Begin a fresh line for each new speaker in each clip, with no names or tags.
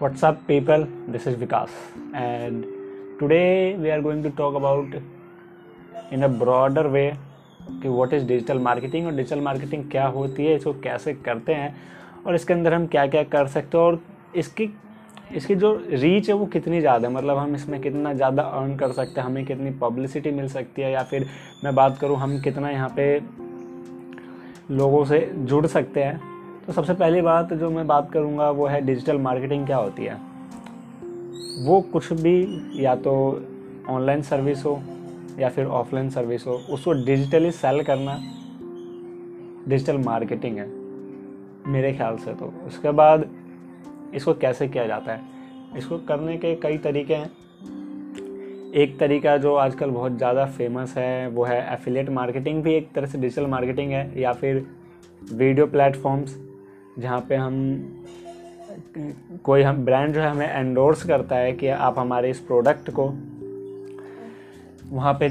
What's up, people? This is Vikas, and today we are going to talk about in a broader way कि what is digital marketing और digital marketing क्या होती है इसको कैसे करते हैं और इसके अंदर हम क्या क्या कर सकते हैं और इसकी इसकी जो रीच है वो कितनी ज़्यादा है? मतलब हम इसमें कितना ज़्यादा अर्न कर सकते हैं? हमें कितनी पब्लिसिटी मिल सकती है? या फिर मैं बात करूँ हम कितना यहाँ पे लोगों से जुड़ सकते हैं? तो सबसे पहली बात जो मैं बात करूँगा वो है डिजिटल मार्केटिंग क्या होती है? वो कुछ भी या तो ऑनलाइन सर्विस हो या फिर ऑफलाइन सर्विस हो, उसको डिजिटली सेल करना डिजिटल मार्केटिंग है, मेरे ख्याल से तो। उसके बाद इसको कैसे किया जाता है? इसको करने के कई तरीके हैं। एक तरीका जो आजकल बहुत ज़्यादा फ़ेमस है, वो है एफिलेट मार्केटिंग भी एक तरह से डिजिटल मार्केटिंग है या फिर वीडियो प्लेटफॉर्म्स जहाँ पे हम, कोई हम ब्रांड जो है हमें एंडोर्स करता है कि आप हमारे इस प्रोडक्ट को, वहाँ पे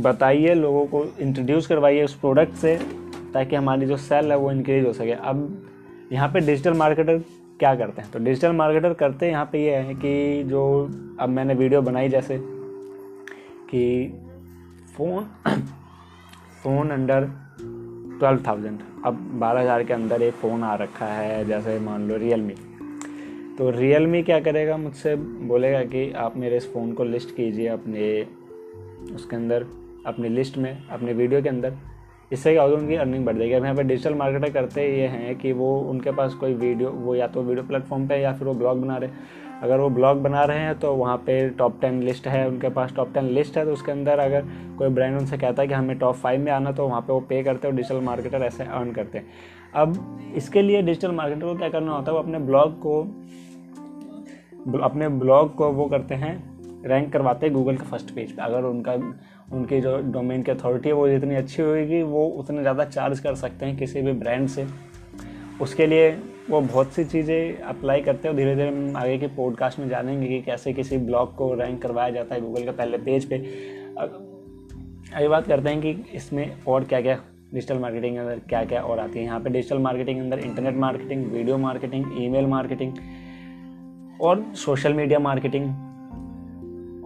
बताइए, लोगों को इंट्रोड्यूस करवाइए उस प्रोडक्ट से, ताकि हमारी जो सेल है वो इंक्रीज हो सके। अब यहाँ पे डिजिटल मार्केटर क्या करते हैं? तो डिजिटल मार्केटर करते हैं, यहाँ पे ये यह है कि जो अब मैंने वीडियो बनाई जैसे कि phone phone under twelve thousand अब बारह हज़ार के अंदर एक फ़ोन आ रखा है, जैसे मान लो रियल मी तो रियल मी क्या करेगा, मुझसे बोलेगा कि आप मेरे इस फ़ोन को लिस्ट कीजिए अपने, उसके अंदर, अपनी लिस्ट में, अपने वीडियो के अंदर। इससे क्या होगा, उनकी अर्निंग बढ़ जाएगी अब यहाँ पर डिजिटल मार्केटर करते ये हैं कि वो, उनके पास कोई वीडियो वो या तो वीडियो प्लेटफॉर्म पे या फिर वो ब्लॉग बना रहे अगर वो ब्लॉग बना रहे हैं तो वहाँ पे टॉप टेन लिस्ट है उनके पास। टॉप टेन लिस्ट है तो उसके अंदर अगर कोई ब्रांड उनसे कहता है कि हमें टॉप फाइव में आना तो वहाँ पे वो पे करते हैं डिजिटल मार्केटर ऐसे अर्न करते हैं। अब इसके लिए डिजिटल मार्केटर को क्या करना होता है, वो अपने ब्लॉग को, अपने ब्लॉग को वो करते हैं रैंक करवाते हैं गूगल के फ़र्स्ट पेज पे। अगर उनका, उनकी जो डोमेन की अथॉरिटी है, वो जितनी अच्छी होगी वो उतने ज़्यादा चार्ज कर सकते हैं किसी भी ब्रांड से। उसके लिए वो बहुत सी चीज़ें अप्लाई करते हैं धीरे धीरे हम आगे के पॉडकास्ट में जानेंगे कि कैसे किसी ब्लॉग को रैंक करवाया जाता है गूगल के पहले पेज पे। अभी बात करते हैं कि इसमें और क्या क्या डिजिटल मार्केटिंग के अंदर क्या क्या और आती है। यहाँ पे डिजिटल मार्केटिंग के अंदर internet marketing video marketing email marketing और सोशल मीडिया मार्केटिंग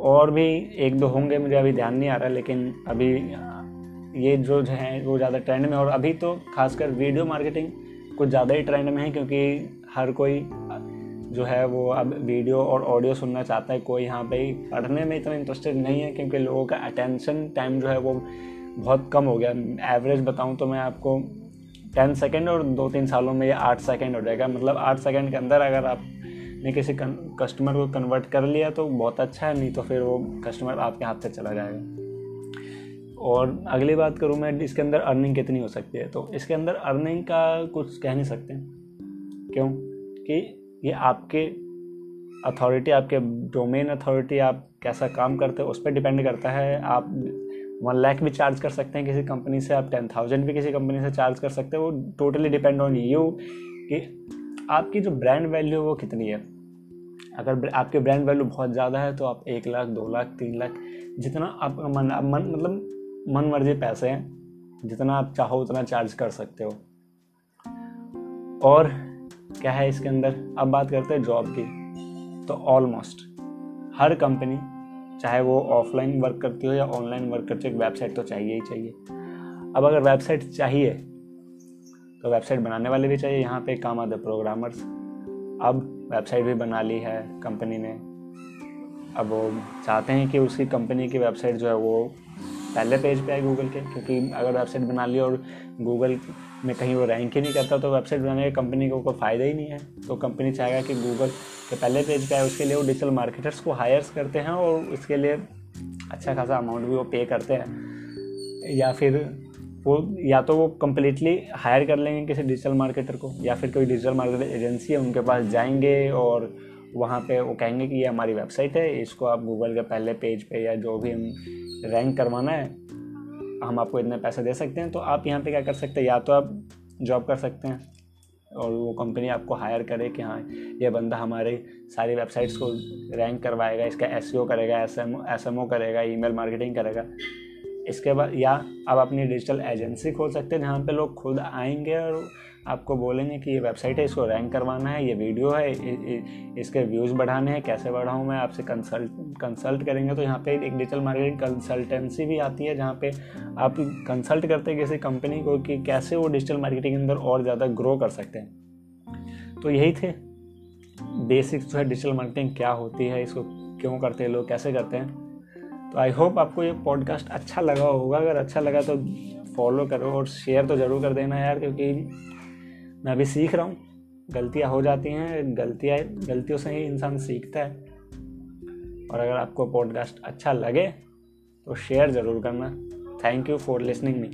और भी एक दो होंगे, मुझे अभी ध्यान नहीं आ रहा, लेकिन अभी ये जो है, वो ज़्यादा ट्रेंड में और अभी तो खासकर वीडियो मार्केटिंग कुछ ज़्यादा ही ट्रेंड में है, क्योंकि हर कोई जो है वो अब वीडियो और ऑडियो सुनना चाहता है। कोई यहाँ पे पढ़ने में इतना इंटरेस्टेड नहीं है, क्योंकि लोगों का अटेंशन टाइम जो है वो बहुत कम हो गया। एवरेज बताऊँ तो मैं आपको टेन सेकेंड और दो तीन सालों में ये आठ सेकेंड हो जाएगा। मतलब आठ सेकेंड के अंदर अगर आप ने किसी कस्टमर को कन्वर्ट कर लिया तो बहुत अच्छा है, नहीं तो फिर वो कस्टमर आपके हाथ से चला जाएगा। और अगली बात करूँ मैं, इसके अंदर अर्निंग कितनी हो सकती है? तो इसके अंदर अर्निंग का कुछ कह नहीं सकते। क्यों? कि ये आपके अथॉरिटी आपके डोमेन अथॉरिटी आप कैसा काम करते हो, उस पर डिपेंड करता है। आप वन लाख भी चार्ज कर सकते हैं किसी कंपनी से, आप टेन थाउज़ेंड भी किसी कंपनी से चार्ज कर सकते हो। वो टोटली डिपेंड ऑन यू कि आपकी जो ब्रांड वैल्यू है वो कितनी है। अगर आपके ब्रांड वैल्यू बहुत ज़्यादा है तो आप एक लाख, दो लाख, तीन लाख, जितना आपका मन मन मतलब मन मर्ज़ी पैसे हैं, जितना आप चाहो उतना चार्ज कर सकते हो। और क्या है इसके अंदर? अब बात करते हैं जॉब की। तो ऑलमोस्ट हर कंपनी चाहे वो ऑफलाइन वर्क करती हो या ऑनलाइन वर्क करती हो, एक वेबसाइट तो चाहिए ही चाहिए। अब अगर वेबसाइट चाहिए तो वेबसाइट बनाने वाले भी चाहिए, यहाँ पे काम आते प्रोग्रामर्स अब वेबसाइट भी बना ली है कंपनी ने। अब वो चाहते हैं कि उसकी कंपनी की वेबसाइट जो है वो पहले पेज पे आए गूगल के, क्योंकि अगर वेबसाइट बना ली और गूगल में कहीं वो रैंक ही नहीं करता तो वेबसाइट बनाने का कंपनी को कोई फ़ायदा ही नहीं है। तो कंपनी चाहेगा कि गूगल के पहले पेज पे आए, उसके लिए वो डिजिटल मार्केटर्स को हायर्स करते हैं और उसके लिए अच्छा खासा अमाउंट भी वो पे करते हैं। या फिर वो या तो वो कम्प्लीटली हायर कर लेंगे किसी डिजिटल मार्केटर को, या फिर कोई डिजिटल मार्केटर एजेंसी है, उनके पास जाएँगे और वहाँ पे वो कहेंगे कि ये हमारी वेबसाइट है, इसको आप गूगल के पहले पेज पे या जो भी हम रैंक करवाना है, हम आपको इतने पैसे दे सकते हैं तो आप यहाँ पे क्या कर सकते हैं? या तो आप जॉब कर सकते हैं और वो कंपनी आपको हायर करे कि हाँ ये बंदा हमारे सारी वेबसाइट्स को रैंक करवाएगा, इसका एस e करेगा एस एम करेगा ईमेल मार्केटिंग करेगा। इसके बाद, या आप अपनी डिजिटल एजेंसी खोल सकते हैं, जहाँ पे लोग खुद आएँगे और आपको बोलेंगे कि ये वेबसाइट है, इसको रैंक करवाना है, ये वीडियो है इसके व्यूज़ बढ़ाने हैं, कैसे बढ़ाऊँ मैं, आपसे कंसल्ट कंसल्ट करेंगे। तो यहाँ पे एक डिजिटल मार्केटिंग कंसल्टेंसी भी आती है, जहाँ पे आप कंसल्ट करते हैं किसी कंपनी को कि कैसे वो डिजिटल मार्केटिंग के अंदर और ज़्यादा ग्रो कर सकते हैं। तो यही थे बेसिक्स जो है डिजिटल मार्केटिंग क्या होती है, इसको क्यों करते हैं लोग, कैसे करते हैं। तो आई होप आपको ये पॉडकास्ट अच्छा लगा होगा। अगर अच्छा लगा तो फॉलो करो और शेयर तो ज़रूर कर देना यार, क्योंकि मैं अभी सीख रहा हूँ। गलतियाँ हो जाती हैं, गलतियाँ, गलतियों से ही इंसान सीखता है। और अगर आपको पॉडकास्ट अच्छा लगे तो शेयर ज़रूर करना। Thank you for listening me